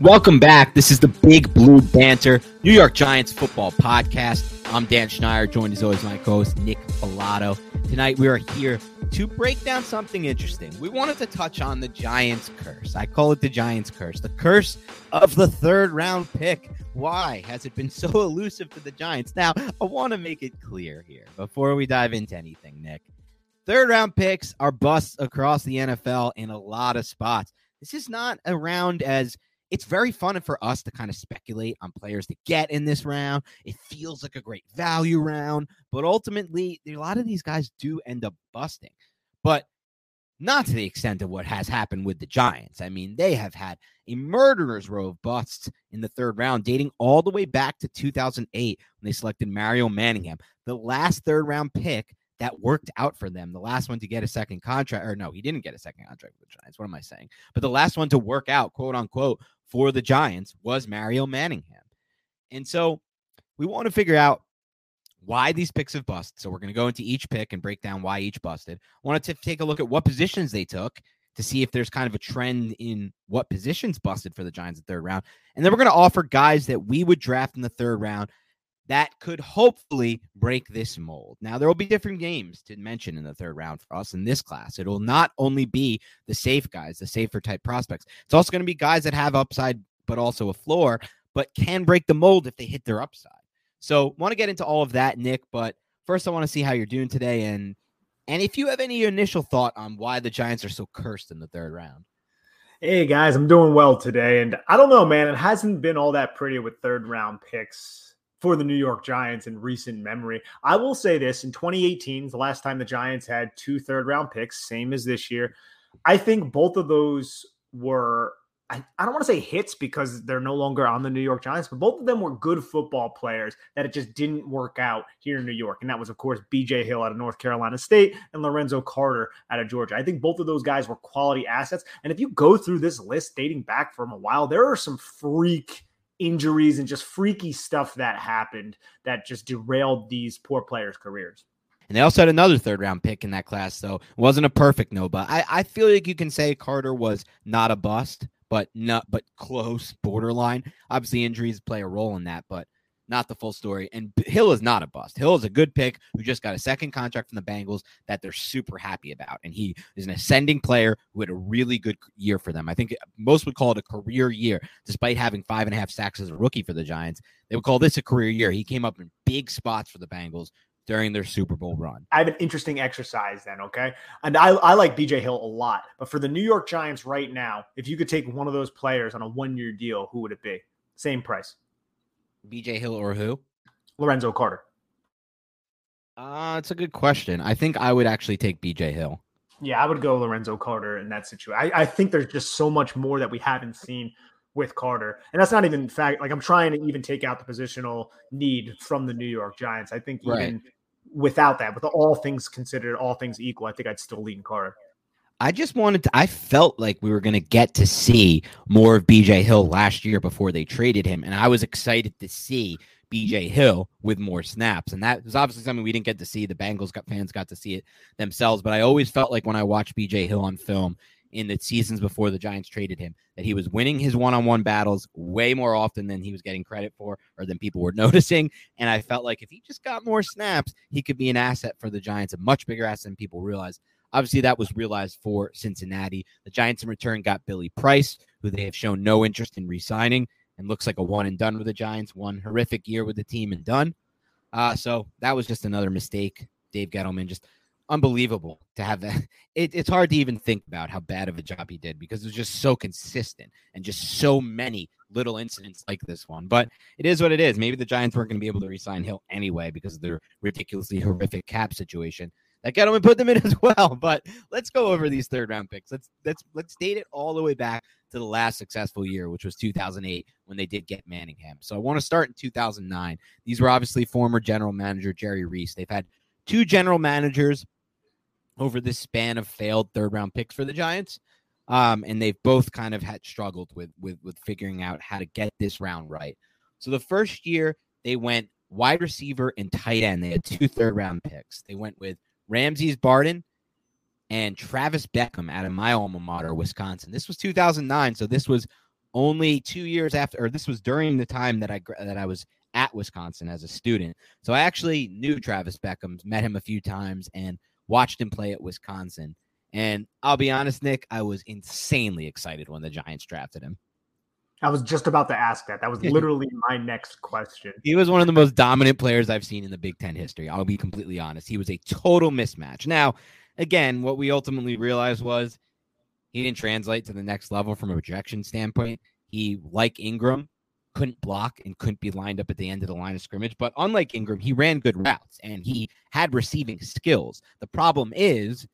Welcome back. This is the Big Blue Banter, New York Giants football podcast. I'm Dan Schneier, joined as always my co-host Nick Falato. Tonight we are here to break down something interesting. We wanted to touch on the Giants curse. I call it the Giants curse, the curse of the third round pick. Why has it been so elusive to the Giants? Now, I want to make it clear here before we dive into anything, Nick. Third round picks are busts across the NFL in a lot of spots. This is not a round as it's very fun for us to kind of speculate on players to get in this round. It feels like a great value round, but ultimately, a lot of these guys do end up busting, but not to the extent of what has happened with the Giants. I mean, they have had a murderer's row of busts in the third round, dating all the way back to 2008 when they selected Mario Manningham, the last third round pick that worked out for them. The last one to get a second contract, or no, he didn't get a second contract with the Giants. What am I saying? But the last one to work out, quote unquote, for the Giants was Mario Manningham. And so we want to figure out why these picks have busted. So we're going to go into each pick and break down why each busted. I wanted to take a look at what positions they took to see if there's kind of a trend in what positions busted for the Giants in the third round. And then we're going to offer guys that we would draft in the third round that could hopefully break this mold. Now, there will be different games to mention in the third round for us in this class. It will not only be the safe guys, the safer type prospects. It's also going to be guys that have upside, but also a floor, but can break the mold if they hit their upside. So, want to get into all of that, Nick. But first, I want to see how you're doing today, and and if you have any initial thought on why the Giants are so cursed in the third round. Hey guys, I'm doing well today, and I don't know, man. It hasn't been all that pretty with third round picks for the New York Giants in recent memory. I will say this in 2018, the last time the Giants had two third round picks, same as this year. I think both of those were, I, I don't want to say hits because they're no longer on the New York Giants, but both of them were good football players that it just didn't work out here in New York. And that was, of course, BJ Hill out of North Carolina State and Lorenzo Carter out of Georgia. I think both of those guys were quality assets. And if you go through this list dating back from a while, there are some freak injuries and just freaky stuff that happened that just derailed these poor players' careers. And they also had another third round pick in that class, so it wasn't a perfect no, but I, I feel like you can say Carter was not a bust, but not but close, borderline. Obviously, injuries play a role in that, but not the full story. And Hill is not a bust. Hill is a good pick who just got a second contract from the Bengals that they're super happy about. And he is an ascending player who had a really good year for them. I think uh, most would call it a career year, despite having five and a half sacks as a rookie for the Giants. They would call this a career year. He came up in big spots for the Bengals during their Super Bowl run. I have an interesting exercise then, okay? And I, I like BJ Hill a lot. But for the New York Giants right now, if you could take one of those players on a one year deal, who would it be? Same price. BJ Hill or who? Lorenzo Carter. Uh, it's a good question. I think I would actually take BJ Hill. Yeah, I would go Lorenzo Carter in that situation. I, I think there's just so much more that we haven't seen with Carter. And that's not even fact like I'm trying to even take out the positional need from the New York Giants. I think even right. without that, with all things considered, all things equal, I think I'd still lean Carter. I just wanted to, I felt like we were going to get to see more of BJ Hill last year before they traded him. And I was excited to see BJ Hill with more snaps. And that was obviously something we didn't get to see. The Bengals got fans got to see it themselves. But I always felt like when I watched BJ Hill on film in the seasons before the Giants traded him, that he was winning his one on one battles way more often than he was getting credit for or than people were noticing. And I felt like if he just got more snaps, he could be an asset for the Giants, a much bigger asset than people realize. Obviously, that was realized for Cincinnati. The Giants in return got Billy Price, who they have shown no interest in re signing and looks like a one and done with the Giants. One horrific year with the team and done. Uh, so that was just another mistake. Dave Gettleman just unbelievable to have that. It, it's hard to even think about how bad of a job he did because it was just so consistent and just so many little incidents like this one. But it is what it is. Maybe the Giants weren't going to be able to resign Hill anyway because of their ridiculously horrific cap situation that Gettleman put them in as well. But let's go over these third round picks. Let's let's let's date it all the way back to the last successful year, which was 2008 when they did get Manningham. So I want to start in 2009. These were obviously former general manager Jerry Reese. They've had two general managers over this span of failed third round picks for the Giants. Um, and they've both kind of had struggled with with with figuring out how to get this round right. So the first year they went wide receiver and tight end. They had two third round picks. They went with Ramses Barden and Travis Beckum out of my alma mater, Wisconsin. This was 2009, so this was only two years after, or this was during the time that I that I was at Wisconsin as a student. So I actually knew Travis Beckum, met him a few times, and watched him play at Wisconsin. And I'll be honest, Nick, I was insanely excited when the Giants drafted him. I was just about to ask that. That was literally my next question. He was one of the most dominant players I've seen in the Big Ten history. I'll be completely honest. He was a total mismatch. Now, again, what we ultimately realized was he didn't translate to the next level from a projection standpoint. He, like Engram, couldn't block and couldn't be lined up at the end of the line of scrimmage. But unlike Engram, he ran good routes and he had receiving skills. The problem is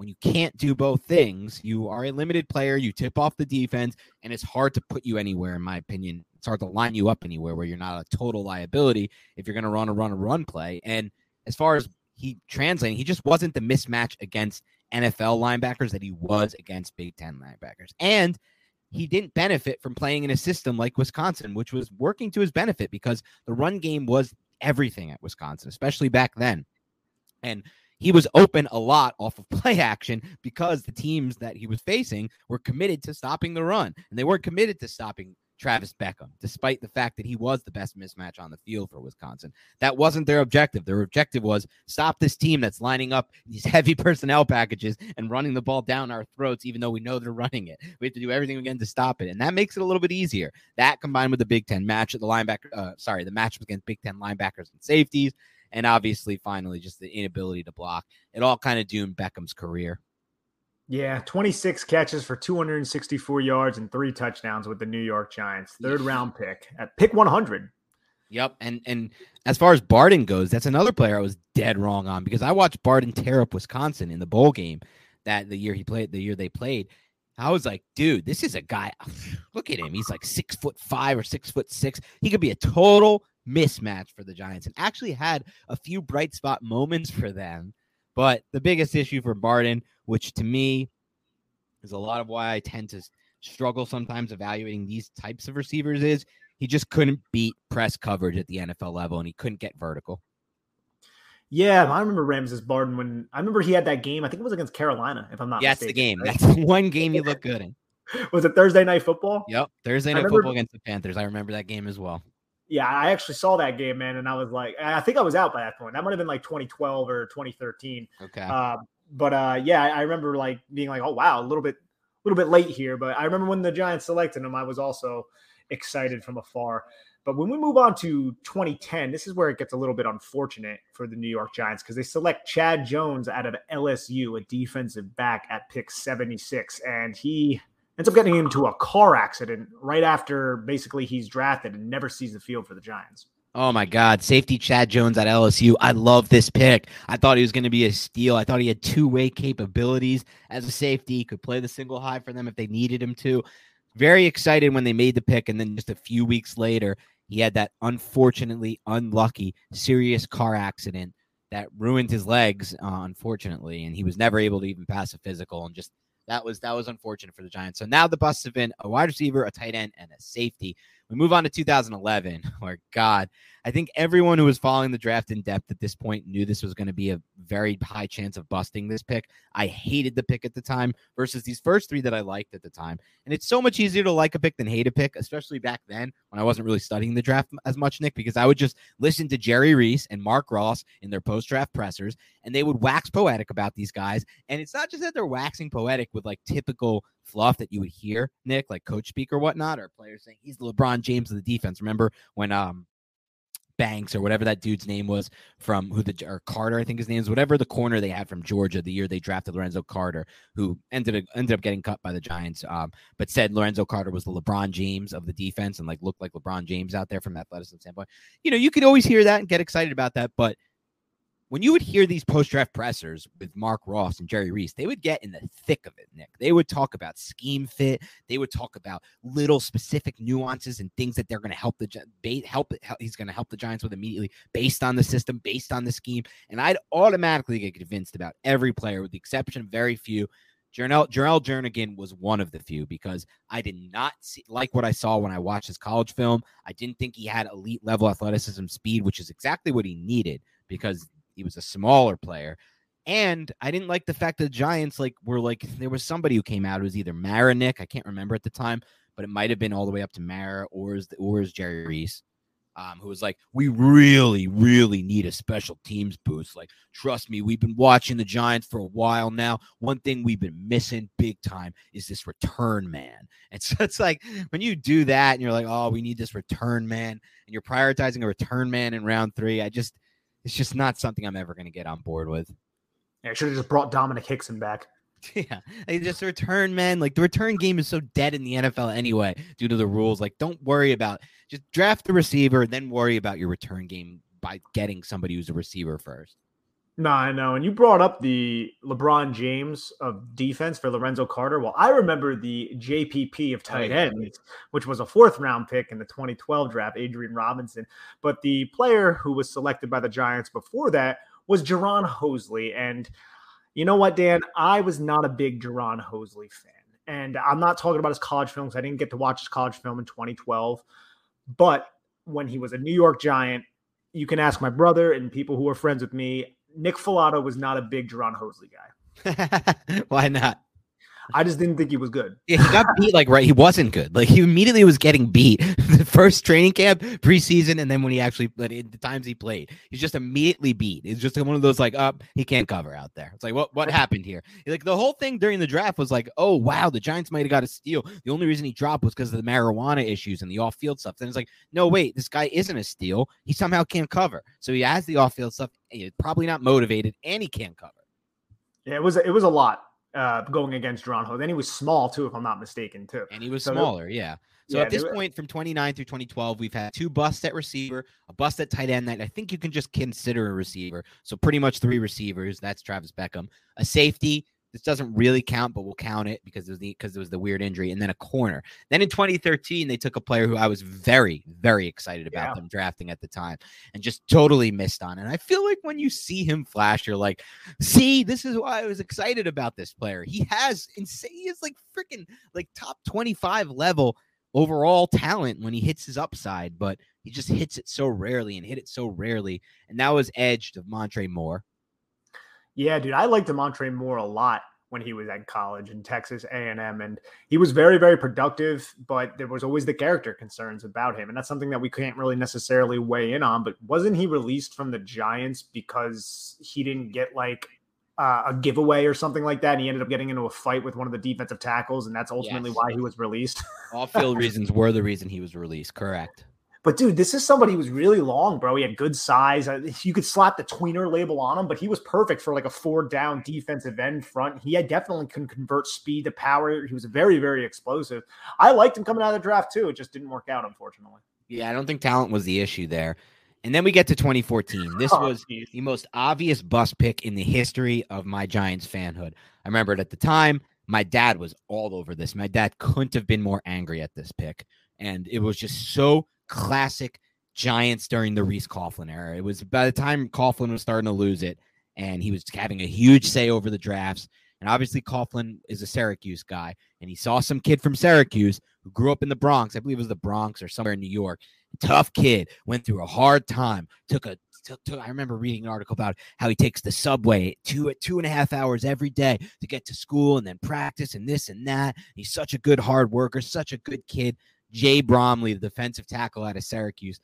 when you can't do both things, you are a limited player, you tip off the defense, and it's hard to put you anywhere, in my opinion. It's hard to line you up anywhere where you're not a total liability if you're going to run a run a run play. And as far as he translating, he just wasn't the mismatch against NFL linebackers that he was against Big Ten linebackers. And he didn't benefit from playing in a system like Wisconsin, which was working to his benefit because the run game was everything at Wisconsin, especially back then. And he was open a lot off of play action because the teams that he was facing were committed to stopping the run and they weren't committed to stopping Travis Beckum, despite the fact that he was the best mismatch on the field for Wisconsin. That wasn't their objective. Their objective was stop this team that's lining up these heavy personnel packages and running the ball down our throats, even though we know they're running it. We have to do everything we can to stop it. And that makes it a little bit easier. That combined with the Big Ten match at the linebacker, uh, sorry, the matchup against Big Ten linebackers and safeties and obviously finally just the inability to block. It all kind of doomed Beckum's career. Yeah, 26 catches for 264 yards and three touchdowns with the New York Giants. Third round pick at pick 100. Yep, and and as far as Barden goes, that's another player I was dead wrong on because I watched Barden tear up Wisconsin in the bowl game that the year he played, the year they played. I was like, dude, this is a guy. Look at him. He's like six foot five or six foot six. He could be a total mismatch for the Giants and actually had a few bright spot moments for them. But the biggest issue for Barden, which to me is a lot of why I tend to struggle sometimes evaluating these types of receivers, is he just couldn't beat press coverage at the NFL level and he couldn't get vertical. Yeah, I remember Ramses Barden when I remember he had that game. I think it was against Carolina, if I'm not yeah, mistaken. That's the game. Right? That's one game you look good in. was it Thursday night football? Yep, Thursday night remember, football against the Panthers. I remember that game as well. Yeah, I actually saw that game, man, and I was like, I think I was out by that point. That might have been like 2012 or 2013. Okay. Uh, but uh, yeah, I remember like being like, oh wow, a little bit, a little bit late here. But I remember when the Giants selected him, I was also excited from afar. But when we move on to 2010, this is where it gets a little bit unfortunate for the New York Giants because they select Chad Jones out of LSU, a defensive back at pick 76, and he ends up getting into a car accident right after basically he's drafted and never sees the field for the Giants. Oh my God. Safety Chad Jones at LSU. I love this pick. I thought he was going to be a steal. I thought he had two way capabilities as a safety. He could play the single high for them if they needed him to. Very excited when they made the pick. And then just a few weeks later, he had that unfortunately unlucky serious car accident that ruined his legs, uh, unfortunately. And he was never able to even pass a physical and just that was that was unfortunate for the Giants. So now the busts have been a wide receiver, a tight end, and a safety. We move on to 2011, where God, I think everyone who was following the draft in depth at this point knew this was going to be a very high chance of busting this pick. I hated the pick at the time versus these first three that I liked at the time. And it's so much easier to like a pick than hate a pick, especially back then when I wasn't really studying the draft as much, Nick, because I would just listen to Jerry Reese and Marc Ross in their post draft pressers, and they would wax poetic about these guys. And it's not just that they're waxing poetic with like typical fluff that you would hear, Nick, like coach speak or whatnot, or players saying he's the LeBron James of the defense. Remember when um Banks or whatever that dude's name was from who the or Carter, I think his name is, whatever the corner they had from Georgia the year they drafted Lorenzo Carter, who ended ended up getting cut by the Giants, um, but said Lorenzo Carter was the LeBron James of the defense and like looked like LeBron James out there from athleticism standpoint. You know, you could always hear that and get excited about that, but when you would hear these post draft pressers with Marc Ross and Jerry Reese, they would get in the thick of it, Nick. They would talk about scheme fit. They would talk about little specific nuances and things that they're going to help the help. He's going to help the Giants with immediately based on the system, based on the scheme. And I'd automatically get convinced about every player, with the exception of very few. Jerrel, Jerrel Jernigan was one of the few because I did not see, like what I saw when I watched his college film. I didn't think he had elite level athleticism speed, which is exactly what he needed because he was a smaller player. And I didn't like the fact that the Giants like were like there was somebody who came out. It was either Mara Nick, I can't remember at the time, but it might have been all the way up to Mara or is or is Jerry Reese, um, who was like, we really, really need a special teams boost. Like, trust me, we've been watching the Giants for a while now. One thing we've been missing big time is this return man. And so it's like when you do that and you're like, oh, we need this return man, and you're prioritizing a return man in round three. I just it's just not something I'm ever going to get on board with. Yeah, I should have just brought Domenik Hixon back. Yeah, like just return man. Like the return game is so dead in the NFL anyway, due to the rules. Like, don't worry about just draft the receiver, then worry about your return game by getting somebody who's a receiver first. No, I know. And you brought up the LeBron James of defense for Lorenzo Carter. Well, I remember the JPP of oh, tight ends, which was a fourth round pick in the 2012 draft, Adrian Robinson. But the player who was selected by the Giants before that was Jayron Hosley. And you know what, Dan? I was not a big Jayron Hosley fan. And I'm not talking about his college films. I didn't get to watch his college film in 2012. But when he was a New York Giant, you can ask my brother and people who are friends with me. Nick Falato was not a big Jayron Hosley guy. Why not? I just didn't think he was good. Yeah, he got beat like right. He wasn't good. Like he immediately was getting beat the first training camp, preseason, and then when he actually but the times he played, he's just immediately beat. It's just one of those like, up, oh, he can't cover out there. It's like what what happened here? Like the whole thing during the draft was like, oh wow, the Giants might have got a steal. The only reason he dropped was because of the marijuana issues and the off field stuff. Then it's like, no wait, this guy isn't a steal. He somehow can't cover. So he has the off field stuff He's probably not motivated, and he can't cover. Yeah, it was it was a lot uh, going against Toronto. Then he was small too, if I'm not mistaken, too. And he was so smaller, yeah. So yeah, at this point, from 29 through 2012, we've had two busts at receiver, a bust at tight end that I think you can just consider a receiver. So pretty much three receivers. That's Travis Beckum, a safety, this doesn't really count, but we'll count it because it was the because it was the weird injury, and then a corner. Then in 2013, they took a player who I was very, very excited about yeah. them drafting at the time, and just totally missed on. And I feel like when you see him flash, you're like, "See, this is why I was excited about this player. He has insane. He is like freaking like top 25 level overall talent when he hits his upside, but he just hits it so rarely and hit it so rarely. And that was edged Damontre Moore. Yeah, dude, I liked Damontre Moore a lot when he was at college in Texas A&M and he was very very productive but there was always the character concerns about him and that's something that we can't really necessarily weigh in on but wasn't he released from the Giants because he didn't get like uh, a giveaway or something like that and he ended up getting into a fight with one of the defensive tackles and that's ultimately yes. why he was released off field reasons were the reason he was released correct but dude, this is somebody who was really long, bro. He had good size. Uh, you could slap the tweener label on him, but he was perfect for like a four down defensive end front. He had definitely can convert speed to power. He was very, very explosive. I liked him coming out of the draft too. It just didn't work out, unfortunately. Yeah, I don't think talent was the issue there. And then we get to 2014. This Oh, was geez. the most obvious bust pick in the history of my Giants fanhood. I remember it at the time. My dad was all over this. My dad couldn't have been more angry at this pick. And it was just so classic Giants during the Reese Coughlin era. It was by the time Coughlin was starting to lose it, and he was having a huge say over the drafts. And obviously, Coughlin is a Syracuse guy, and he saw some kid from Syracuse who grew up in the Bronx. I believe it was the Bronx or somewhere in New York. Tough kid, went through a hard time. Took a took, took, I remember reading an article about how he takes the subway two two and a half hours every day to get to school and then practice and this and that. He's such a good hard worker, such a good kid. Jay Bromley, the defensive tackle out of Syracuse.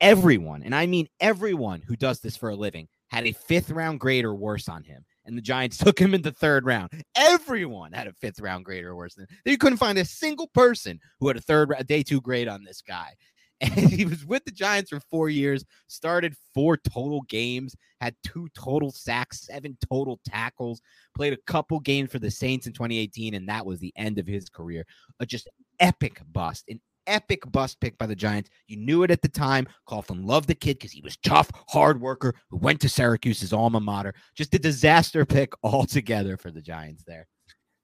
Everyone, and I mean everyone who does this for a living, had a fifth round grade or worse on him. And the Giants took him in the third round. Everyone had a fifth round grade or worse than you couldn't find a single person who had a third a day two grade on this guy. And he was with the Giants for four years, started four total games, had two total sacks, seven total tackles, played a couple games for the Saints in 2018, and that was the end of his career. A just epic bust, an epic bust pick by the Giants. You knew it at the time. Coughlin loved the kid because he was tough, hard worker who went to Syracuse, his alma mater. Just a disaster pick altogether for the Giants there.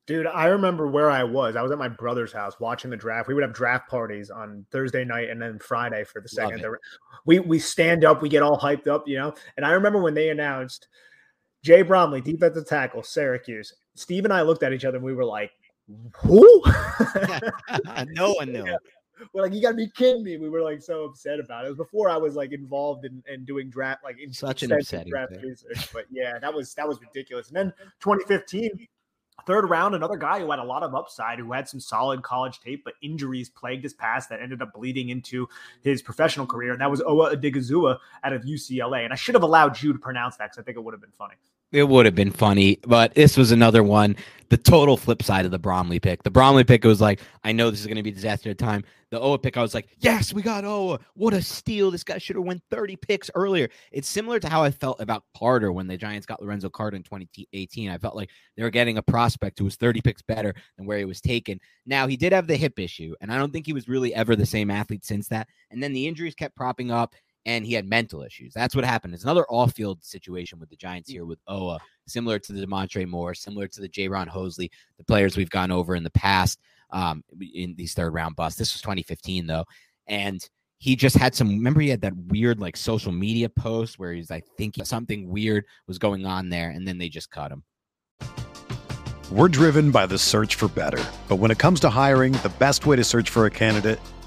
Dude, I remember where I was. I was at my brother's house watching the draft. We would have draft parties on Thursday night and then Friday for the second. We we stand up, we get all hyped up, you know. And I remember when they announced Jay Bromley, defensive tackle, Syracuse. Steve and I looked at each other and we were like, "Who?" no one knew. we're like, "You got to be kidding me!" We were like so upset about it. It was before I was like involved in, in doing draft, like in Such an upsetting draft pick. research. But yeah, that was that was ridiculous. And then 2015, third round, another guy who had a lot of upside, who had some solid college tape, but injuries plagued his past that ended up bleeding into his professional career. And that was Owa Odighizuwa out of UCLA. And I should have allowed you to pronounce that because I think it would have been funny. It would have been funny, but this was another one. The total flip side of the Bromley pick. The Bromley pick was like, I know this is going to be a disaster at time. The Owa pick, I was like, yes, we got Owa. What a steal! This guy should have went 30 picks earlier. It's similar to how I felt about Carter when the Giants got Lorenzo Carter in 2018. I felt like they were getting a prospect who was 30 picks better than where he was taken. Now he did have the hip issue, and I don't think he was really ever the same athlete since that. And then the injuries kept propping up and he had mental issues. That's what happened. It's another off-field situation with the Giants here with Owa, similar to the Damontre Moore, similar to the Jayron Hosley, the players we've gone over in the past um, in these third round busts. This was 2015 though, and he just had some. Remember, he had that weird like social media post where he's, I think, something weird was going on there, and then they just cut him. We're driven by the search for better. But when it comes to hiring, the best way to search for a candidate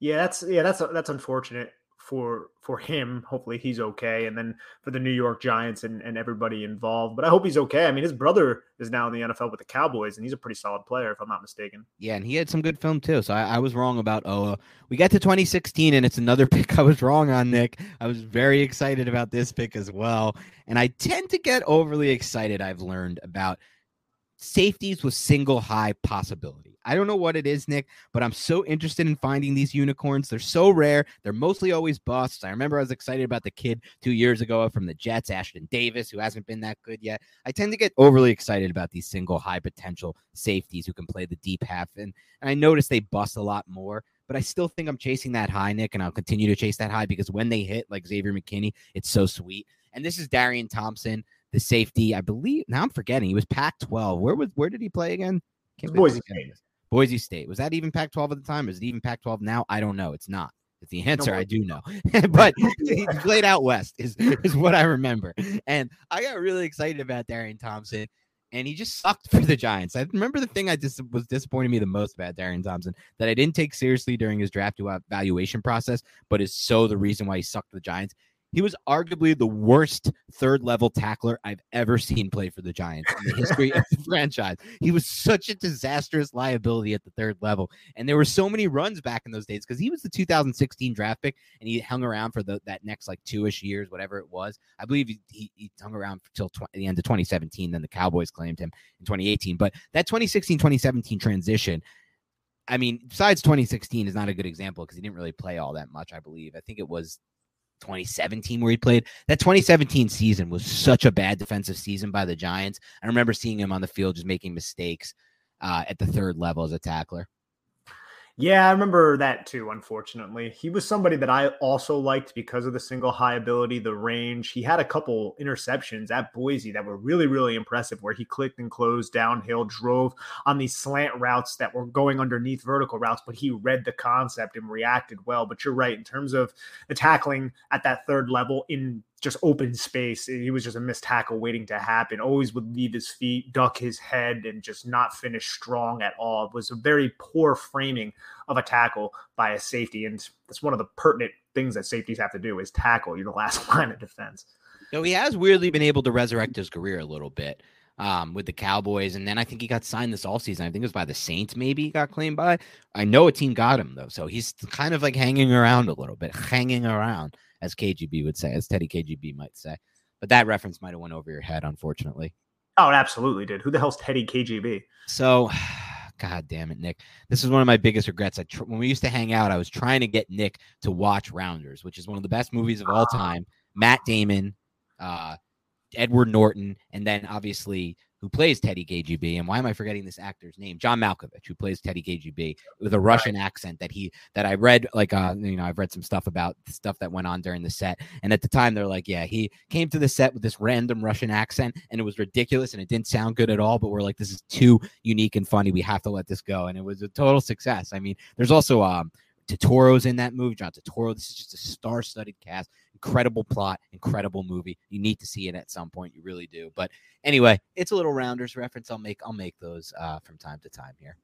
Yeah, that's yeah, that's that's unfortunate for for him. Hopefully he's okay, and then for the New York Giants and, and everybody involved. But I hope he's okay. I mean, his brother is now in the NFL with the Cowboys, and he's a pretty solid player, if I'm not mistaken. Yeah, and he had some good film too. So I, I was wrong about Owa. We get to 2016, and it's another pick I was wrong on, Nick. I was very excited about this pick as well, and I tend to get overly excited. I've learned about safeties with single high possibility. I don't know what it is, Nick, but I'm so interested in finding these unicorns. They're so rare. They're mostly always busts. I remember I was excited about the kid two years ago from the Jets, Ashtyn Davis, who hasn't been that good yet. I tend to get overly excited about these single high potential safeties who can play the deep half. And, and I notice they bust a lot more but I still think I'm chasing that high, Nick, and I'll continue to chase that high because when they hit, like Xavier McKinney, it's so sweet. And this is Darian Thompson the safety. I believe now I'm forgetting. He was Pac-12. Where was where did he play again? Boise State. Boise State. Was that even Pac-12 at the time? Is it even Pac-12 now? I don't know. It's not. It's the answer. I do know, but he played out west is is what I remember. And I got really excited about Darian Thompson, and he just sucked for the Giants. I remember the thing I just was disappointing me the most about Darian Thompson that I didn't take seriously during his draft evaluation process, but is so the reason why he sucked the Giants. He was arguably the worst third level tackler I've ever seen play for the Giants in the history of the franchise. He was such a disastrous liability at the third level. And there were so many runs back in those days because he was the 2016 draft pick and he hung around for the, that next like two ish years, whatever it was. I believe he, he, he hung around until tw- the end of 2017. Then the Cowboys claimed him in 2018. But that 2016 2017 transition, I mean, besides 2016 is not a good example because he didn't really play all that much, I believe. I think it was 2017 where he played. That 2017 season was such a bad defensive season by the Giants. I remember seeing him on the field just making mistakes uh, at the third level as a tackler. Yeah, I remember that too, unfortunately. He was somebody that I also liked because of the single high ability, the range. He had a couple interceptions at Boise that were really, really impressive where he clicked and closed downhill, drove on these slant routes that were going underneath vertical routes, but he read the concept and reacted well. But you're right, in terms of the tackling at that third level in just open space. He was just a missed tackle waiting to happen. Always would leave his feet, duck his head, and just not finish strong at all. It was a very poor framing of a tackle by a safety, and that's one of the pertinent things that safeties have to do is tackle. You're the last line of defense. No, he has weirdly been able to resurrect his career a little bit. Um, with the Cowboys, and then I think he got signed this all season. I think it was by the Saints, maybe he got claimed by. I know a team got him though, so he's kind of like hanging around a little bit, hanging around as KGB would say, as Teddy KGB might say. But that reference might have went over your head, unfortunately. Oh, it absolutely did. Who the hell's Teddy KGB? So, God damn it, Nick. This is one of my biggest regrets. I tr- when we used to hang out, I was trying to get Nick to watch Rounders, which is one of the best movies of all ah. time. Matt Damon, uh, Edward Norton, and then obviously who plays Teddy KGB, and why am I forgetting this actor's name? John Malkovich, who plays Teddy KGB with a Russian right. accent that he that I read like uh you know I've read some stuff about the stuff that went on during the set, and at the time they're like, yeah, he came to the set with this random Russian accent, and it was ridiculous and it didn't sound good at all. But we're like, this is too unique and funny. We have to let this go, and it was a total success. I mean, there's also um Turturro's in that movie. John Turturro. This is just a star-studded cast. Incredible plot, incredible movie. You need to see it at some point. You really do. But anyway, it's a little Rounders reference. I'll make I'll make those uh, from time to time here.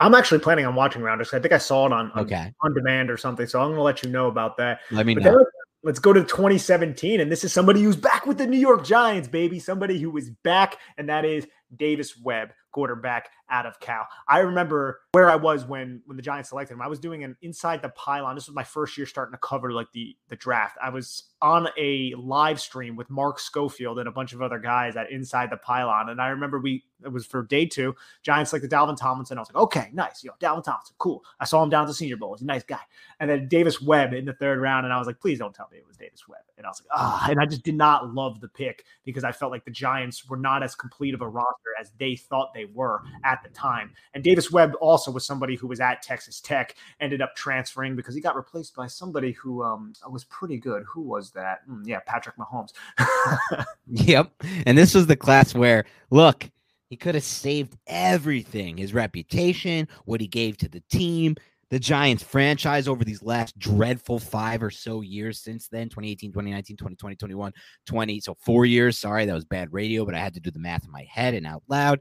I'm actually planning on watching Rounders. I think I saw it on, on okay on demand or something. So I'm going to let you know about that. Let me but know. Let's go to 2017, and this is somebody who's back with the New York Giants, baby. Somebody who is back, and that is Davis Webb, quarterback out of Cal. I remember where I was when when the Giants selected him. I was doing an inside the pylon. This was my first year starting to cover like the the draft. I was on a live stream with Mark Schofield and a bunch of other guys at Inside the Pylon. And I remember we it was for day two. Giants like the Dalvin Tomlinson. I was like, okay, nice. Know, Dalvin Tomlinson, cool. I saw him down at the Senior Bowl. He's a nice guy. And then Davis Webb in the third round, and I was like, please don't tell me it was Davis Webb. And I was like, ah, and I just did not love the pick because I felt like the Giants were not as complete of a roster as they thought they were at the time. And Davis Webb also was somebody who was at Texas Tech, ended up transferring because he got replaced by somebody who um, was pretty good. Who was that? Mm, yeah, Patrick Mahomes. yep. And this was the class where, look, he could have saved everything his reputation, what he gave to the team, the Giants franchise over these last dreadful five or so years since then 2018, 2019, 2020, 21, 20. So four years. Sorry, that was bad radio, but I had to do the math in my head and out loud.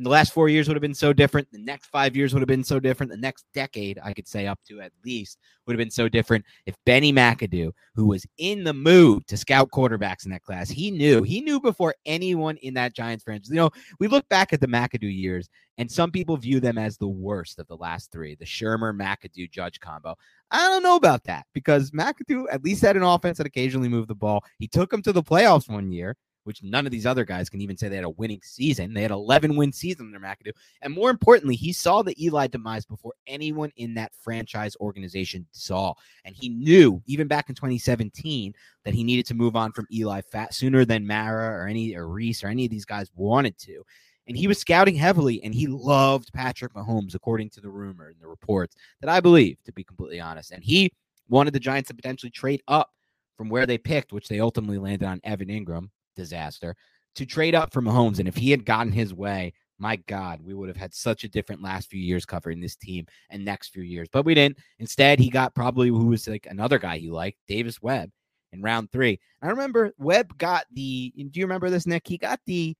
And the last four years would have been so different. The next five years would have been so different. The next decade, I could say up to at least, would have been so different if Benny McAdoo, who was in the mood to scout quarterbacks in that class, he knew, he knew before anyone in that Giants franchise. You know, we look back at the McAdoo years, and some people view them as the worst of the last three, the Shurmur McAdoo Judge combo. I don't know about that because McAdoo at least had an offense that occasionally moved the ball. He took them to the playoffs one year which none of these other guys can even say they had a winning season. They had 11 win season under McAdoo. And more importantly, he saw the Eli demise before anyone in that franchise organization saw. And he knew, even back in 2017, that he needed to move on from Eli fat sooner than Mara or any or Reese or any of these guys wanted to. And he was scouting heavily and he loved Patrick Mahomes, according to the rumor and the reports that I believe, to be completely honest. And he wanted the Giants to potentially trade up from where they picked, which they ultimately landed on Evan Engram, disaster to trade up for Mahomes. And if he had gotten his way, my God, we would have had such a different last few years covering this team and next few years. But we didn't. Instead, he got probably who was like another guy he liked, Davis Webb, in round three. I remember Webb got the. Do you remember this, Nick? He got the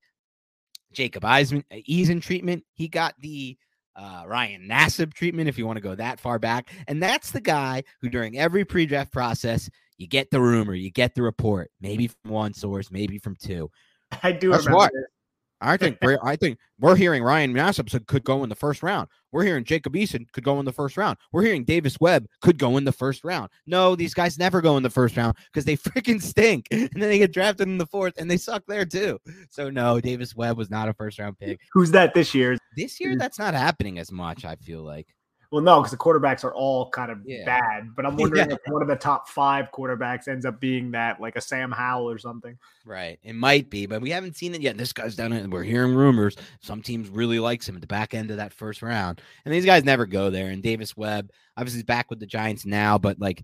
Jacob Eason, Eason treatment. He got the uh, Ryan Nassib treatment, if you want to go that far back. And that's the guy who, during every pre draft process, you get the rumor, you get the report, maybe from one source, maybe from two. I do That's remember. I think I think we're hearing Ryan Nassib could go in the first round. We're hearing Jacob Eason could go in the first round. We're hearing Davis Webb could go in the first round. No, these guys never go in the first round because they freaking stink, and then they get drafted in the fourth, and they suck there too. So no, Davis Webb was not a first round pick. Who's that this year? This year, that's not happening as much. I feel like. Well, no, because the quarterbacks are all kind of yeah. bad. But I'm wondering yeah. if one of the top five quarterbacks ends up being that, like a Sam Howell or something. Right. It might be, but we haven't seen it yet. This guy's done it. We're hearing rumors. Some teams really likes him at the back end of that first round. And these guys never go there. And Davis Webb, obviously, he's back with the Giants now, but like,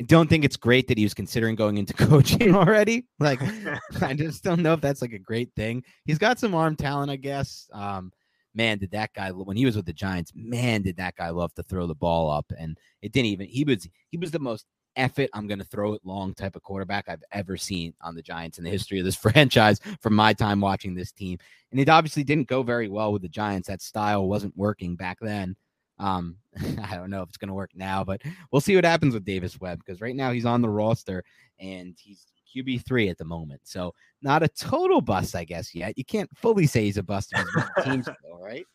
I don't think it's great that he was considering going into coaching already. Like, I just don't know if that's like a great thing. He's got some arm talent, I guess. Um, man, did that guy when he was with the Giants, man, did that guy love to throw the ball up. And it didn't even he was he was the most effort, I'm gonna throw it long type of quarterback I've ever seen on the Giants in the history of this franchise from my time watching this team. And it obviously didn't go very well with the Giants. That style wasn't working back then. Um, I don't know if it's going to work now, but we'll see what happens with Davis Webb because right now he's on the roster and he's QB three at the moment. So not a total bust, I guess, yet. You can't fully say he's a bust teams go, right?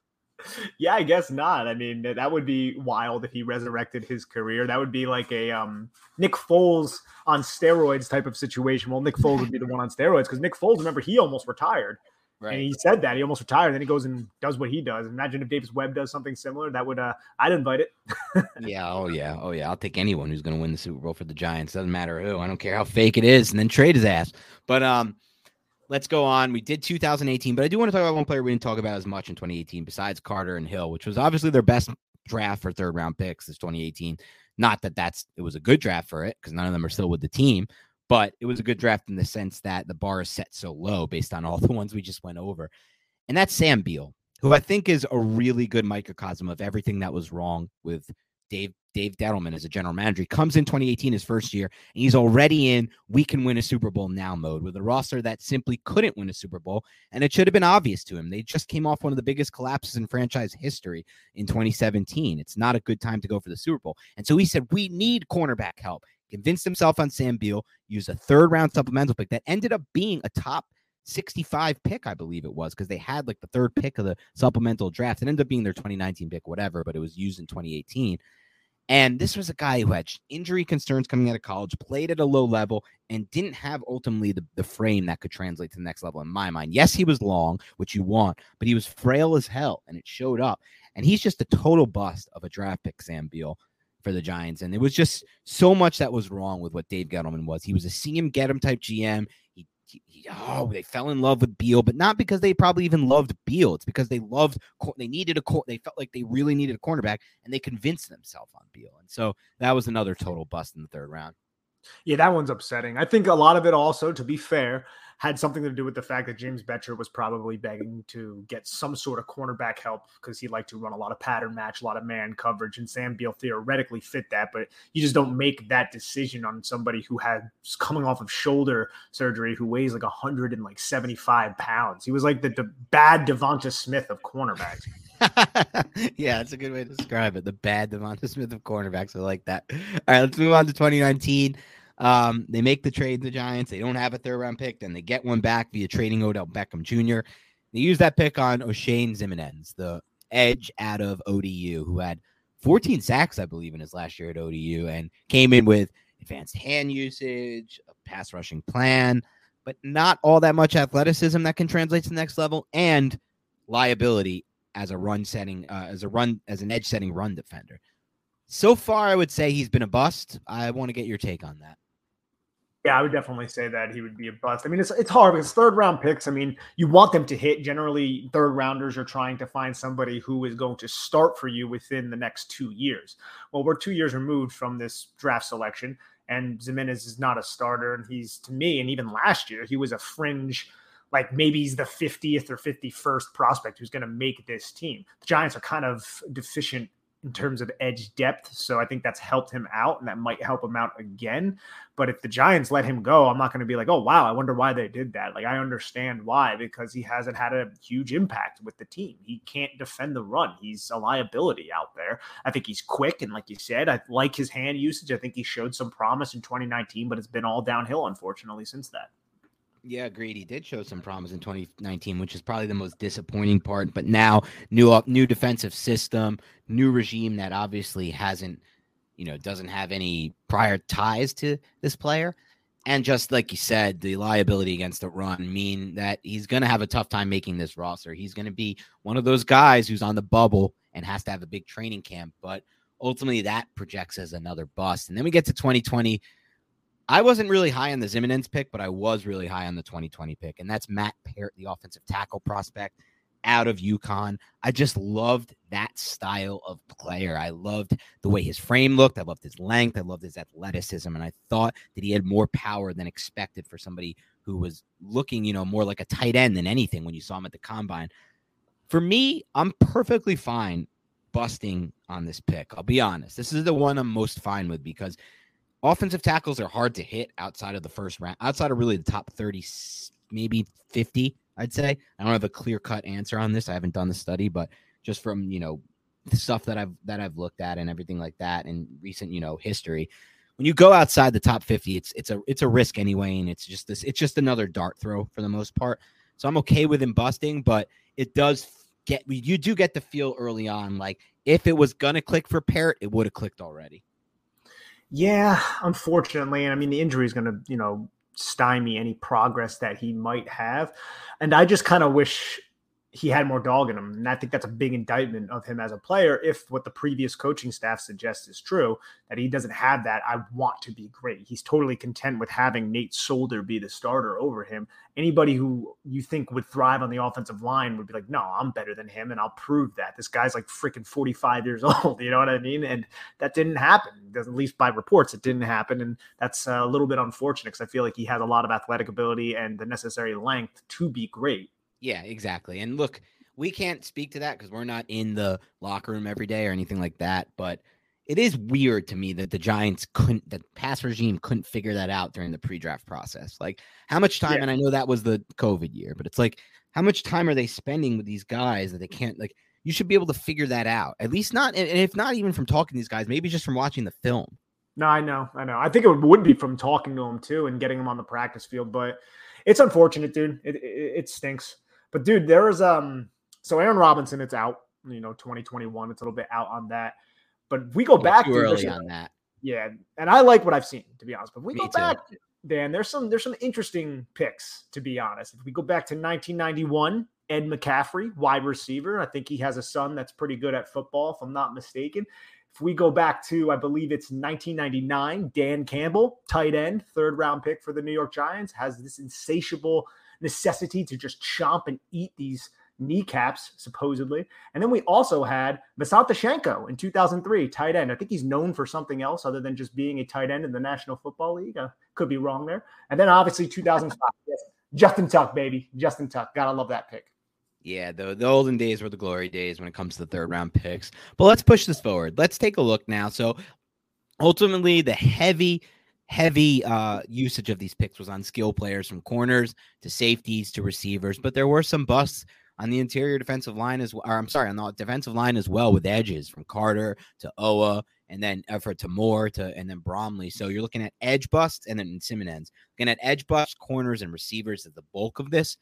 Yeah, I guess not. I mean, that would be wild if he resurrected his career. That would be like a um, Nick Foles on steroids type of situation. Well, Nick Foles would be the one on steroids because Nick Foles, remember, he almost retired. Right. And he said that he almost retired. Then he goes and does what he does. Imagine if Davis Webb does something similar. That would uh, I'd invite it. yeah. Oh yeah. Oh yeah. I'll take anyone who's going to win the Super Bowl for the Giants. Doesn't matter who. I don't care how fake it is. And then trade his ass. But um, let's go on. We did 2018, but I do want to talk about one player we didn't talk about as much in 2018 besides Carter and Hill, which was obviously their best draft for third round picks this 2018. Not that that's it was a good draft for it because none of them are still with the team, but it was a good draft in the sense that the bar is set so low based on all the ones we just went over and that's Sam Beal, who I think is a really good microcosm of everything that was wrong with Dave Dave Gettleman as a general manager. He comes in 2018, his first year, and he's already in we can win a Super Bowl now mode with a roster that simply couldn't win a Super Bowl. And it should have been obvious to him. They just came off one of the biggest collapses in franchise history in 2017. It's not a good time to go for the Super Bowl. And so he said, We need cornerback help. Convinced himself on Sam Beal, used a third round supplemental pick that ended up being a top 65 pick, I believe it was, because they had like the third pick of the supplemental draft. It ended up being their 2019 pick, whatever, but it was used in 2018. And this was a guy who had injury concerns coming out of college, played at a low level, and didn't have ultimately the, the frame that could translate to the next level in my mind. Yes, he was long, which you want, but he was frail as hell, and it showed up. And he's just a total bust of a draft pick, Sam Beal for the Giants. And it was just so much that was wrong with what Dave Gettleman was. He was a see him, get him type GM he, oh, they fell in love with Beal, but not because they probably even loved Beal. It's because they loved, they needed a, they felt like they really needed a cornerback, and they convinced themselves on Beal. And so that was another total bust in the third round. Yeah, that one's upsetting. I think a lot of it also, to be fair, had something to do with the fact that James Bettcher was probably begging to get some sort of cornerback help because he liked to run a lot of pattern match, a lot of man coverage, and Sam Beal theoretically fit that. But you just don't make that decision on somebody who has coming off of shoulder surgery who weighs like 175 pounds. He was like the, the bad Devonta Smith of cornerbacks. yeah, that's a good way to describe it. The bad Devonta Smith of cornerbacks. I like that. All right, let's move on to 2019. Um, they make the trade, the Giants. They don't have a third round pick, then they get one back via trading Odell Beckham Jr. They use that pick on Oshane Ximines, the edge out of ODU, who had 14 sacks, I believe, in his last year at ODU, and came in with advanced hand usage, a pass rushing plan, but not all that much athleticism that can translate to the next level, and liability as a run setting, uh, as a run, as an edge setting run defender. So far, I would say he's been a bust. I want to get your take on that. Yeah, I would definitely say that he would be a bust. I mean, it's it's hard because third round picks. I mean, you want them to hit. Generally, third rounders are trying to find somebody who is going to start for you within the next two years. Well, we're two years removed from this draft selection, and Ximines is not a starter, and he's to me, and even last year, he was a fringe. Like maybe he's the 50th or 51st prospect who's going to make this team. The Giants are kind of deficient in terms of edge depth. So I think that's helped him out and that might help him out again. But if the Giants let him go, I'm not going to be like, oh, wow, I wonder why they did that. Like, I understand why, because he hasn't had a huge impact with the team. He can't defend the run. He's a liability out there. I think he's quick. And like you said, I like his hand usage. I think he showed some promise in 2019, but it's been all downhill, unfortunately, since that. Yeah, agreed. He did show some promise in 2019, which is probably the most disappointing part. But now, new up, new defensive system, new regime that obviously hasn't, you know, doesn't have any prior ties to this player, and just like you said, the liability against the run mean that he's going to have a tough time making this roster. He's going to be one of those guys who's on the bubble and has to have a big training camp, but ultimately that projects as another bust. And then we get to 2020 I wasn't really high on the Ximines pick, but I was really high on the 2020 pick, and that's Matt Peart, the offensive tackle prospect out of UConn. I just loved that style of player. I loved the way his frame looked. I loved his length. I loved his athleticism, and I thought that he had more power than expected for somebody who was looking, you know, more like a tight end than anything when you saw him at the combine. For me, I'm perfectly fine busting on this pick. I'll be honest. This is the one I'm most fine with because offensive tackles are hard to hit outside of the first round, outside of really the top 30, maybe 50, I'd say. I don't have a clear cut answer on this. I haven't done the study, but just from, you know, the stuff that I've that I've looked at and everything like that and recent, you know, history. When you go outside the top 50, it's it's a it's a risk anyway, and it's just this it's just another dart throw for the most part. So I'm okay with him busting, but it does get you do get the feel early on like if it was gonna click for Peart, it would have clicked already. Yeah, unfortunately, and I mean the injury is going to, you know, stymie any progress that he might have. And I just kind of wish he had more dog in him. And I think that's a big indictment of him as a player. If what the previous coaching staff suggests is true, that he doesn't have that, I want to be great. He's totally content with having Nate Solder be the starter over him. Anybody who you think would thrive on the offensive line would be like, no, I'm better than him. And I'll prove that. This guy's like freaking 45 years old. You know what I mean? And that didn't happen. At least by reports, it didn't happen. And that's a little bit unfortunate because I feel like he has a lot of athletic ability and the necessary length to be great yeah, exactly. And look, we can't speak to that because we're not in the locker room every day or anything like that. But it is weird to me that the Giants couldn't, the pass regime couldn't figure that out during the pre draft process. Like, how much time, yeah. and I know that was the COVID year, but it's like, how much time are they spending with these guys that they can't, like, you should be able to figure that out. At least not, and if not even from talking to these guys, maybe just from watching the film. No, I know, I know. I think it would be from talking to them too and getting them on the practice field, but it's unfortunate, dude. It, it, it stinks. But dude, there is um so Aaron Robinson, it's out. You know, 2021, it's a little bit out on that. But we go back early on that. Yeah, and I like what I've seen to be honest. But we Me go too. back, Dan. There's some there's some interesting picks to be honest. If we go back to 1991, Ed McCaffrey, wide receiver. I think he has a son that's pretty good at football, if I'm not mistaken. If we go back to, I believe it's 1999, Dan Campbell, tight end, third round pick for the New York Giants, has this insatiable necessity to just chomp and eat these kneecaps, supposedly. And then we also had Visanthe Shiancoe in 2003, tight end. I think he's known for something else other than just being a tight end in the National Football League. I could be wrong there. And then obviously 2005, yes, Justin Tuck, baby. Justin Tuck. Gotta love that pick. Yeah, the, the olden days were the glory days when it comes to the third round picks. But let's push this forward. Let's take a look now. So ultimately, the heavy, heavy uh, usage of these picks was on skill players from corners to safeties to receivers. But there were some busts on the interior defensive line as well. Or I'm sorry, on the defensive line as well with edges from Carter to Owa and then effort to Moore to and then Bromley. So you're looking at edge busts and then Ximines. Looking at edge busts, corners, and receivers as the bulk of this.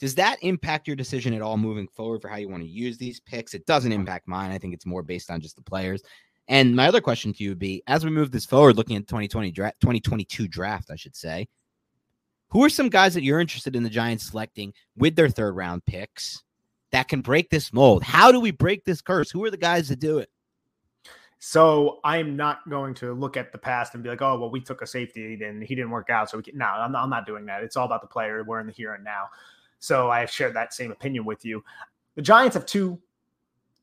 Does that impact your decision at all moving forward for how you want to use these picks? It doesn't impact mine. I think it's more based on just the players. And my other question to you would be as we move this forward, looking at 2020 draft, 2022 draft, I should say, who are some guys that you're interested in the Giants selecting with their third round picks that can break this mold? How do we break this curse? Who are the guys that do it? So I'm not going to look at the past and be like, oh, well, we took a safety and he didn't work out. So we can, no, I'm not, I'm not doing that. It's all about the player. We're in the here and now. So I have shared that same opinion with you. The Giants have two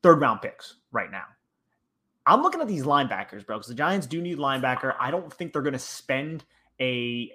third round picks right now. I'm looking at these linebackers, bro, because the Giants do need linebacker. I don't think they're going to spend a,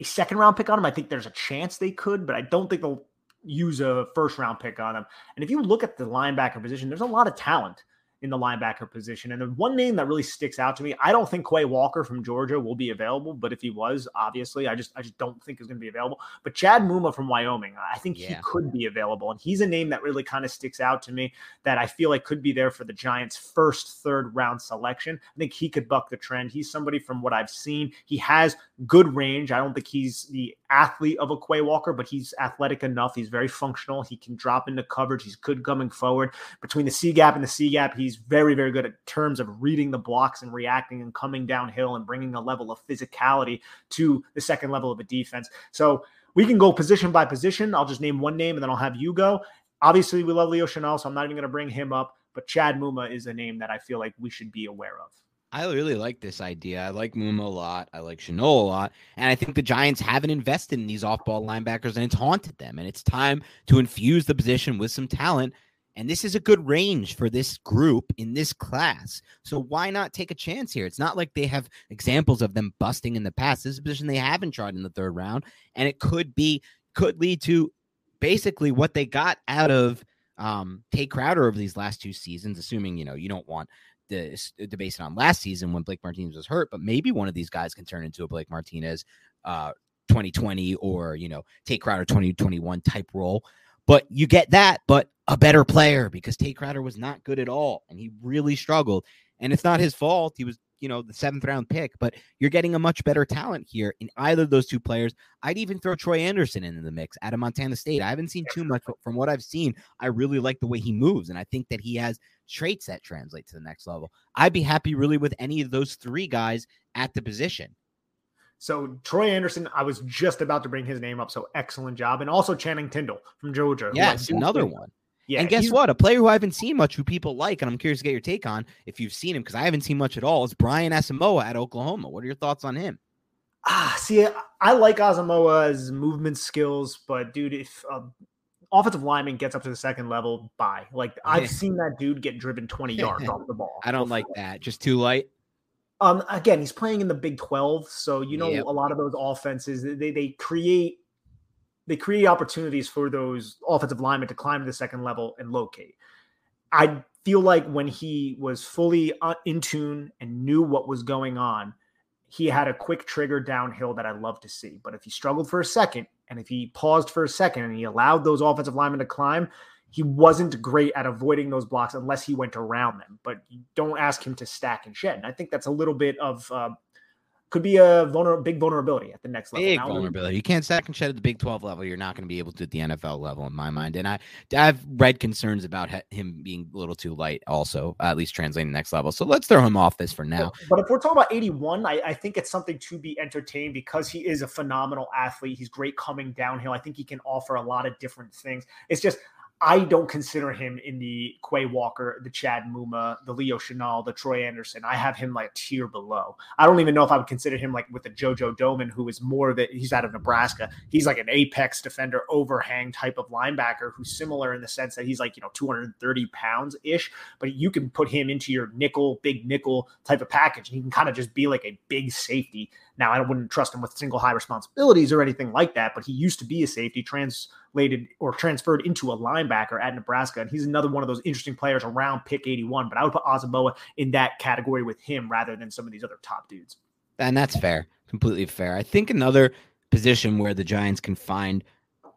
a second round pick on them. I think there's a chance they could, but I don't think they'll use a first round pick on them. And if you look at the linebacker position, there's a lot of talent in the linebacker position. And the one name that really sticks out to me, I don't think Quay Walker from Georgia will be available, but if he was, obviously, I just I just don't think is going to be available. But Chad Muma from Wyoming, I think yeah. he could be available, and he's a name that really kind of sticks out to me that I feel like could be there for the Giants' first third round selection. I think he could buck the trend. He's somebody from what I've seen, he has good range. I don't think he's the athlete of a Quay Walker, but he's athletic enough. He's very functional. He can drop into coverage. He's good coming forward between the C gap and the C gap. He's very, very good at terms of reading the blocks and reacting and coming downhill and bringing a level of physicality to the second level of a defense. So we can go position by position. I'll just name one name and then I'll have you go. Obviously, we love Leo Chenal, so I'm not even going to bring him up. But Chad Muma is a name that I feel like we should be aware of. I really like this idea. I like Muma a lot. I like Chenal a lot. And I think the Giants haven't invested in these off ball linebackers and it's haunted them. And it's time to infuse the position with some talent. And this is a good range for this group in this class. So why not take a chance here? It's not like they have examples of them busting in the past. This is a position they haven't tried in the third round. And it could be, could lead to basically what they got out of um, Tae Crowder over these last two seasons, assuming, you know, you don't want the, to base it on last season when Blake Martinez was hurt, but maybe one of these guys can turn into a Blake Martinez uh, 2020 or, you know, Tae Crowder 2021 type role. But you get that, but a better player because Tae Crowder was not good at all and he really struggled. And it's not his fault. He was, you know, the seventh round pick, but you're getting a much better talent here in either of those two players. I'd even throw Troy Anderson into the mix out of Montana State. I haven't seen too much, but from what I've seen, I really like the way he moves. And I think that he has traits that translate to the next level. I'd be happy really with any of those three guys at the position. So Troy Anderson, I was just about to bring his name up. So excellent job, and also Channing Tindall from Georgia. Yes, another one. Yeah, and guess what? A player who I haven't seen much, who people like, and I'm curious to get your take on if you've seen him because I haven't seen much at all. Is Brian Asamoah at Oklahoma? What are your thoughts on him? Ah, see, I like Asamoah's movement skills, but dude, if um, offensive lineman gets up to the second level, bye. Like I've seen that dude get driven 20 yards off the ball. I don't before. like that. Just too light. Um, again, he's playing in the Big 12, so you know yep. a lot of those offenses they they create they create opportunities for those offensive linemen to climb to the second level and locate. I feel like when he was fully uh, in tune and knew what was going on, he had a quick trigger downhill that I love to see. But if he struggled for a second and if he paused for a second and he allowed those offensive linemen to climb, he wasn't great at avoiding those blocks unless he went around them. But don't ask him to stack and shed. And I think that's a little bit of uh, could be a vulner- big vulnerability at the next level. Big now, vulnerability. You can't stack and shed at the Big 12 level. You're not going to be able to at the NFL level, in my mind. And I, I've read concerns about him being a little too light, also, at least translating the next level. So let's throw him off this for now. But if we're talking about 81, I, I think it's something to be entertained because he is a phenomenal athlete. He's great coming downhill. I think he can offer a lot of different things. It's just I don't consider him in the Quay Walker, the Chad Muma, the Leo Chenal, the Troy Anderson. I have him like a tier below. I don't even know if I would consider him like with the JoJo Domann, who is more that he's out of Nebraska. He's like an apex defender, overhang type of linebacker who's similar in the sense that he's like, you know, 230 pounds ish, but you can put him into your nickel, big nickel type of package. And he can kind of just be like a big safety Now, I wouldn't trust him with single high responsibilities or anything like that, but he used to be a safety, translated or transferred into a linebacker at Nebraska. And he's another one of those interesting players around pick 81. But I would put Asamoah in that category with him rather than some of these other top dudes. And that's fair, completely fair. I think another position where the Giants can find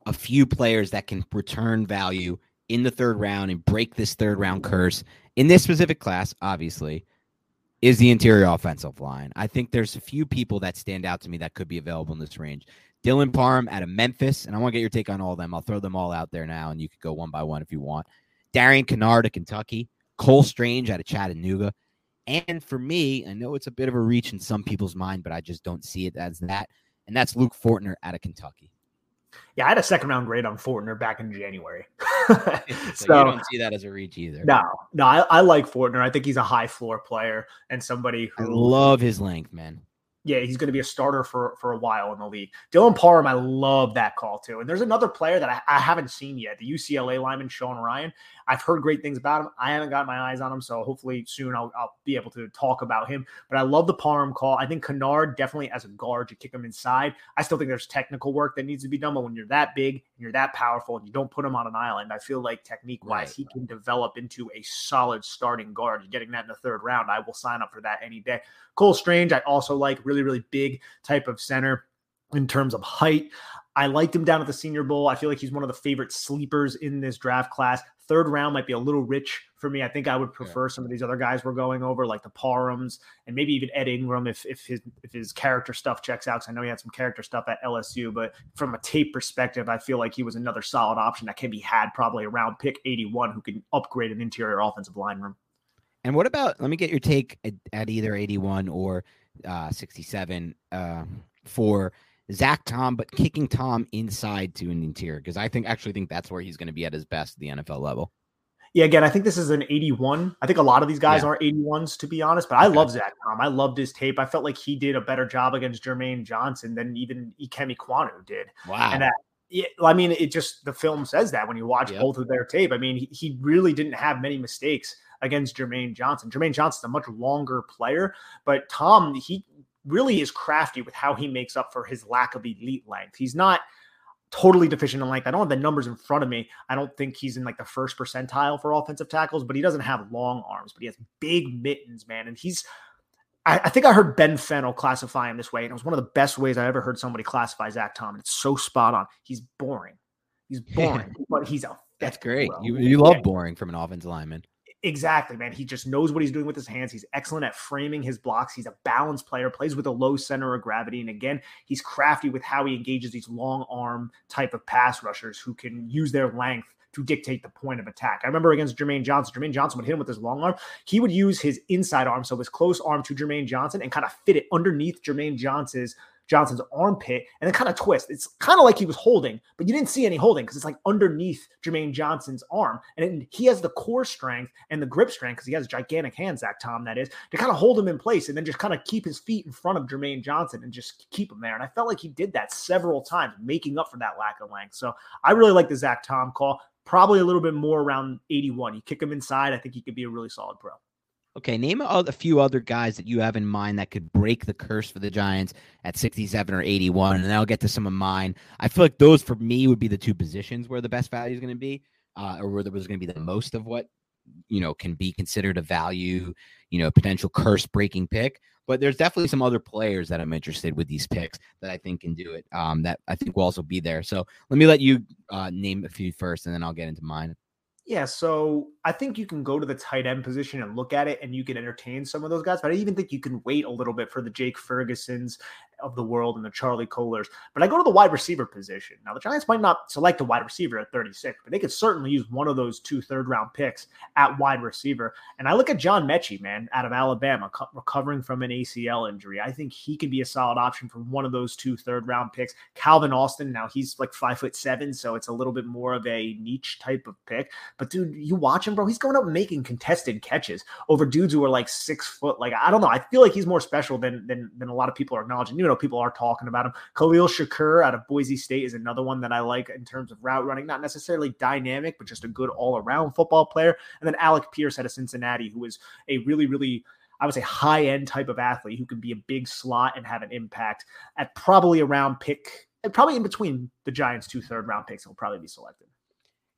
a few players that can return value in the third round and break this third round curse in this specific class, obviously, is the interior offensive line. I think there's a few people that stand out to me that could be available in this range. Dylan Parham out of Memphis, and I want to get your take on all of them. I'll throw them all out there now, and you could go one by one if you want. Darian Kinnard of Kentucky, Cole Strange out of Chattanooga, and for me, I know it's a bit of a reach in some people's mind, but I just don't see it as that. And that's Luke Fortner out of Kentucky. Yeah, I had a second round grade on Fortner back in January. so, so, you don't see that as a reach either. No, no, I, I, like Fortner. I think he's a high floor player and somebody who I love his length, man yeah, he's going to be a starter for for a while in the league. Dylan Parham, I love that call too. And there's another player that I, I, haven't seen yet, the UCLA lineman Sean Rhyan. I've heard great things about him. I haven't got my eyes on him, so hopefully soon I'll, I'll be able to talk about him. But I love the Parham call. I think Kinnard definitely as a guard, you kick him inside. I still think there's technical work that needs to be done, but when you're that big and you're that powerful and you don't put him on an island, I feel like technique wise, right. he can develop into a solid starting guard. You're getting that in the third round. I will sign up for that any day. Cole Strange, I also like really, really big type of center in terms of height. I liked him down at the Senior Bowl. I feel like he's one of the favorite sleepers in this draft class. Third round might be a little rich for me. I think I would prefer yeah. some of these other guys we're going over, like the Parhams and maybe even Ed Ingram if if his if his character stuff checks out. Because I know he had some character stuff at LSU, but from a tape perspective, I feel like he was another solid option that can be had probably around pick 81 who can upgrade an interior offensive line room. And what about? Let me get your take at, at either 81 or uh, 67 uh, for Zach Tom, but kicking Tom inside to an interior because I think actually think that's where he's going to be at his best at the NFL level. Yeah, again, I think this is an 81. I think a lot of these guys yeah. aren't 81s to be honest, but I love Zach Tom. I loved his tape. I felt like he did a better job against Jermaine Johnson than even Ikem Ekwonu did. Wow. And that, yeah, I mean, it just the film says that when you watch yep. both of their tape. I mean, he, he really didn't have many mistakes against Jermaine Johnson. Jermaine Johnson's a much longer player, but Tom, he really is crafty with how he makes up for his lack of elite length. He's not totally deficient in length. I don't have the numbers in front of me. I don't think he's in like the first percentile for offensive tackles, but he doesn't have long arms, but he has big mittens, man. And he's, I, I think I heard Ben Fennell classify him this way, and it was one of the best ways I ever heard somebody classify Zach Tom. And it's so spot on. He's boring. He's boring, but he's a that's great. You, you love boring from an offensive lineman. Exactly, man. He just knows what he's doing with his hands. He's excellent at framing his blocks. He's a balanced player, plays with a low center of gravity. And again, he's crafty with how he engages these long arm type of pass rushers who can use their length to dictate the point of attack. I remember against Jermaine Johnson, Jermaine Johnson would hit him with his long arm. He would use his inside arm, so his close arm to Jermaine Johnson, and kind of fit it underneath Jermaine Johnson's Johnson's armpit and then kind of twist. It's kind of like he was holding, but you didn't see any holding because it's like underneath Jermaine Johnson's arm. And it, he has the core strength and the grip strength because he has gigantic hands, Zach Tom, that is, to kind of hold him in place and then just kind of keep his feet in front of Jermaine Johnson and just keep him there. And I felt like he did that several times, making up for that lack of length. So I really like the Zach Tom call. Probably a little bit more around 81. You kick him inside, I think he could be a really solid pro. Okay, name a, few other guys that you have in mind that could break the curse for the Giants at 67 or 81, and then I'll get to some of mine. I feel like those for me would be the two positions where the best value is going to be, uh, or where there was going to be the most of what you know can be considered a value, you know, potential curse breaking pick. But there's definitely some other players that I'm interested with these picks that I think can do it. Um, that I think will also be there. So let me let you uh, name a few first, and then I'll get into mine. Yeah, so I think you can go to the tight end position and look at it and you can entertain some of those guys, but I even think you can wait a little bit for the Jake Fergusons of the world and the Charlie Kolars. But I go to the wide receiver position. Now, the Giants might not select a wide receiver at 36, but they could certainly use one of those two third round picks at wide receiver. And I look at John Metchie, man, out of Alabama, co- recovering from an ACL injury. I think he could be a solid option for one of those two third round picks. Calvin Austin, now he's like five foot seven, so it's a little bit more of a niche type of pick. But dude, you watch him, bro. He's going up making contested catches over dudes who are like six foot. Like I don't know. I feel like he's more special than than than a lot of people are acknowledging. You know, people are talking about him. Khalil Shakir out of Boise State is another one that I like in terms of route running. Not necessarily dynamic, but just a good all around football player. And then Alec Pierce out of Cincinnati, who is a really really I would say high end type of athlete who can be a big slot and have an impact at probably around pick, probably in between the Giants' two third round picks He'll probably be selected.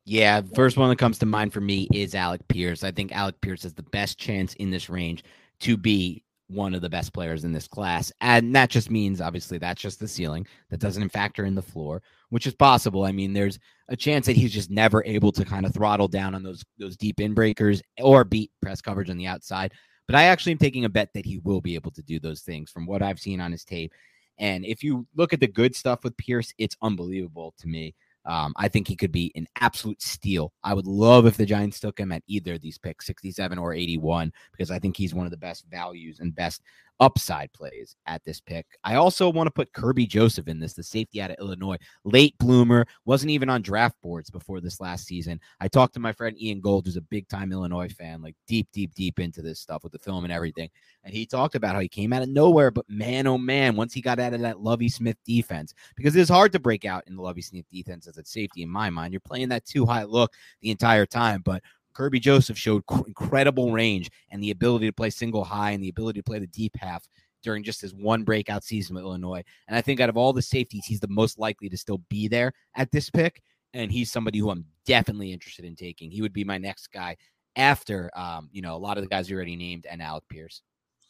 Yeah, first one that comes to mind for me is Alec Pierce. I think Alec Pierce has the best chance in this range to be one of the best players in this class. And that just means, obviously, that's just the ceiling. That doesn't factor in the floor, which is possible. I mean, there's a chance that he's just never able to kind of throttle down on those those deep in breakers or beat press coverage on the outside. But I actually am taking a bet that he will be able to do those things from what I've seen on his tape. And if you look at the good stuff with Pierce, it's unbelievable to me. Um, I think he could be an absolute steal. I would love if the Giants took him at either of these picks, 67 or 81, because I think he's one of the best values and best upside plays at this pick. I also want to put Kerby Joseph in this, the safety out of Illinois, late bloomer, wasn't even on draft boards before this last season. I talked to my friend Ian Gold, who's a big time Illinois fan, like deep, deep, deep into this stuff with the film and everything. And he talked about how he came out of nowhere, but man, oh man, once he got out of that Lovie Smith defense, because it's hard to break out in the Lovie Smith defense as a safety in my mind. You're playing that too high look the entire time, but Kerby Joseph showed incredible range and the ability to play single high and the ability to play the deep half during just his one breakout season with Illinois. And I think out of all the safeties, he's the most likely to still be there at this pick. And he's somebody who I'm definitely interested in taking. He would be my next guy after, um, you know, a lot of the guys you already named and Alec Pierce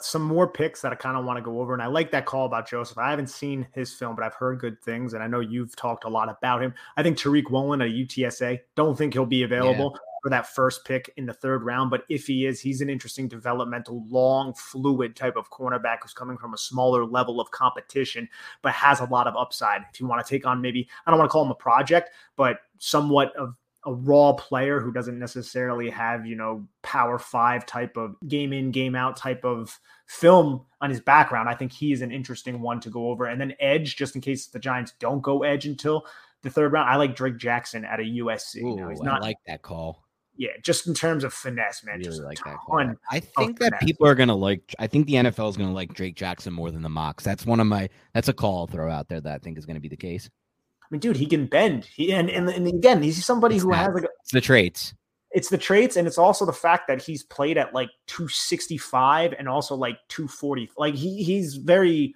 some more picks that I kind of want to go over. And I like that call about Joseph. I haven't seen his film, but I've heard good things. And I know you've talked a lot about him. I think Tariq Woolen at UTSA, don't think he'll be available. Yeah for that first pick in the third round. But if he is, he's an interesting developmental, long, fluid type of cornerback who's coming from a smaller level of competition, but has a lot of upside. If you want to take on maybe, I don't want to call him a project, but somewhat of a raw player who doesn't necessarily have, you know, power five type of game in, game out type of film on his background. I think he is an interesting one to go over. And then edge, just in case the Giants don't go edge until the third round. I like Drake Jackson at a USC. Ooh, he's not I like that call yeah, just in terms of finesse, man. Really just like that. Call. I think that finesse. people are gonna like. I think the NFL is gonna like Drake Jackson more than the mocks. That's one of my. That's a call I'll throw out there that I think is gonna be the case. I mean, dude, he can bend. He and and, and again, he's somebody it's who has like a, it's the traits. It's the traits, and it's also the fact that he's played at like 265 and also like 240. Like he he's very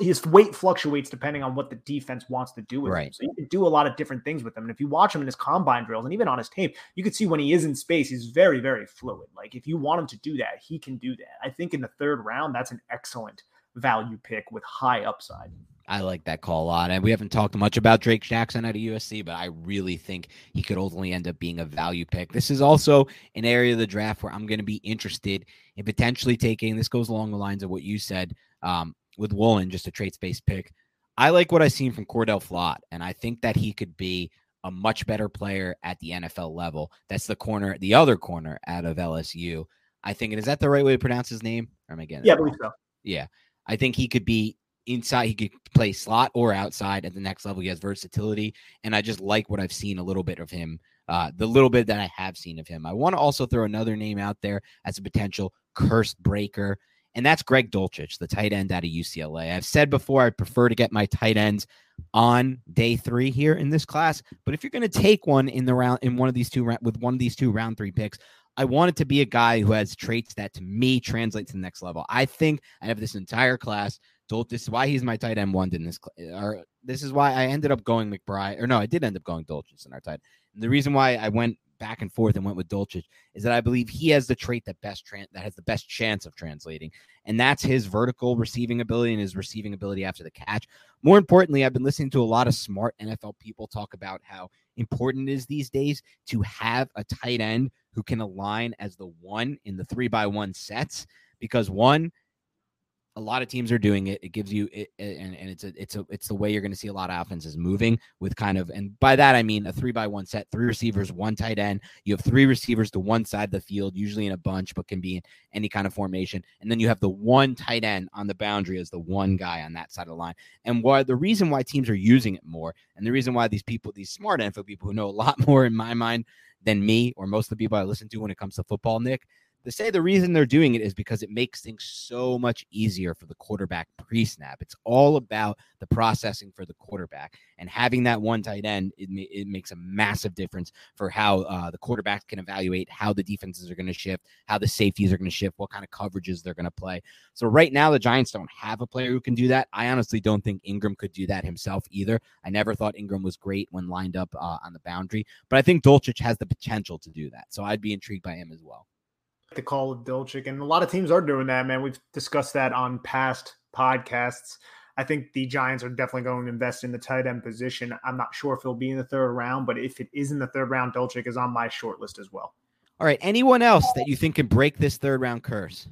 his weight fluctuates depending on what the defense wants to do with right. him. So you can do a lot of different things with him. And if you watch him in his combine drills and even on his tape, you can see when he is in space, he's very, very fluid. Like if you want him to do that, he can do that. I think in the third round, that's an excellent value pick with high upside. I like that call a lot. And we haven't talked much about Drake Jackson at a USC, but I really think he could ultimately end up being a value pick. This is also an area of the draft where I'm going to be interested in potentially taking. This goes along the lines of what you said. Um, with Woolen, just a traits based pick. I like what I've seen from Cordale Flott, and I think that he could be a much better player at the NFL level. That's the corner, the other corner out of LSU. I think, and is that the right way to pronounce his name? Or am I getting Yeah, I believe so. Yeah. I think he could be inside. He could play slot or outside at the next level. He has versatility. And I just like what I've seen a little bit of him, uh, the little bit that I have seen of him. I want to also throw another name out there as a potential curse breaker and that's Greg Dulcich, the tight end out of UCLA. I've said before I prefer to get my tight ends on day three here in this class, but if you're going to take one in the round in one of these two with one of these two round three picks, I want it to be a guy who has traits that to me translate to the next level. I think I have this entire class. Told this is why he's my tight end one in this. Or this is why I ended up going McBride. Or no, I did end up going Dulcich in our tight. The reason why I went back and forth and went with Dulcich is that I believe he has the trait that best tran- that has the best chance of translating, and that's his vertical receiving ability and his receiving ability after the catch. More importantly, I've been listening to a lot of smart NFL people talk about how important it is these days to have a tight end who can align as the one in the three by one sets because one a lot of teams are doing it. It gives you it, and, and it's a it's a it's the way you're going to see a lot of offenses moving with kind of and by that I mean a three by one set, three receivers, one tight end. You have three receivers to one side of the field, usually in a bunch, but can be in any kind of formation. And then you have the one tight end on the boundary as the one guy on that side of the line. And why the reason why teams are using it more, and the reason why these people, these smart NFL people who know a lot more in my mind than me or most of the people I listen to when it comes to football, Nick, They say the reason they're doing it is because it makes things so much easier for the quarterback pre snap. It's all about the processing for the quarterback. And having that one tight end, it, it makes a massive difference for how uh, the quarterbacks can evaluate how the defenses are going to shift, how the safeties are going to shift, what kind of coverages they're going to play. So right now, the Giants don't have a player who can do that. I honestly don't think Engram could do that himself either. I never thought Engram was great when lined up uh, on the boundary, but I think Dulcich has the potential to do that. So I'd be intrigued by him as well. The call of Dulcich, and a lot of teams are doing that, man. We've discussed that on past podcasts. I think the Giants are definitely going to invest in the tight end position. I'm not sure if it'll be in the third round, but if it is in the third round, Dulcich is on my short list as well. All right. Anyone else that you think can break this third round curse?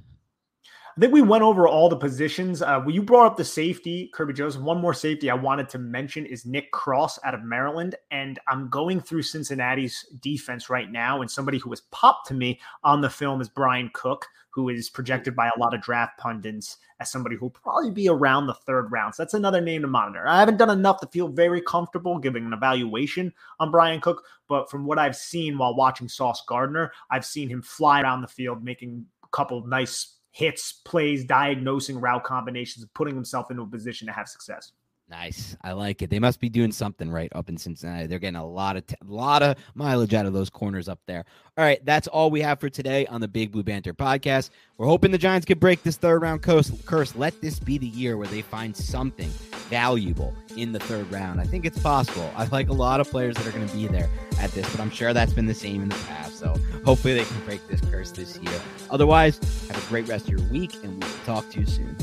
I think we went over all the positions. Uh, you brought up the safety, Kerby Joseph. One more safety I wanted to mention is Nick Cross out of Maryland. And I'm going through Cincinnati's defense right now. And somebody who has popped to me on the film is Bryan Cook, who is projected by a lot of draft pundits as somebody who will probably be around the third round. So that's another name to monitor. I haven't done enough to feel very comfortable giving an evaluation on Bryan Cook, but from what I've seen while watching Sauce Gardner, I've seen him fly around the field making a couple nice hits, plays, diagnosing route combinations, putting himself into a position to have success. Nice. I like it. They must be doing something right up in Cincinnati. They're getting a lot of t- lot of mileage out of those corners up there. All right, that's all we have for today on the Big Blue Banter podcast. We're hoping the Giants could break this third round curse. curse. Let this be the year where they find something valuable in the third round. I think it's possible. I like a lot of players that are going to be there at this, but I'm sure that's been the same in the past. So hopefully they can break this curse this year. Otherwise, have a great rest of your week, and we will talk to you soon.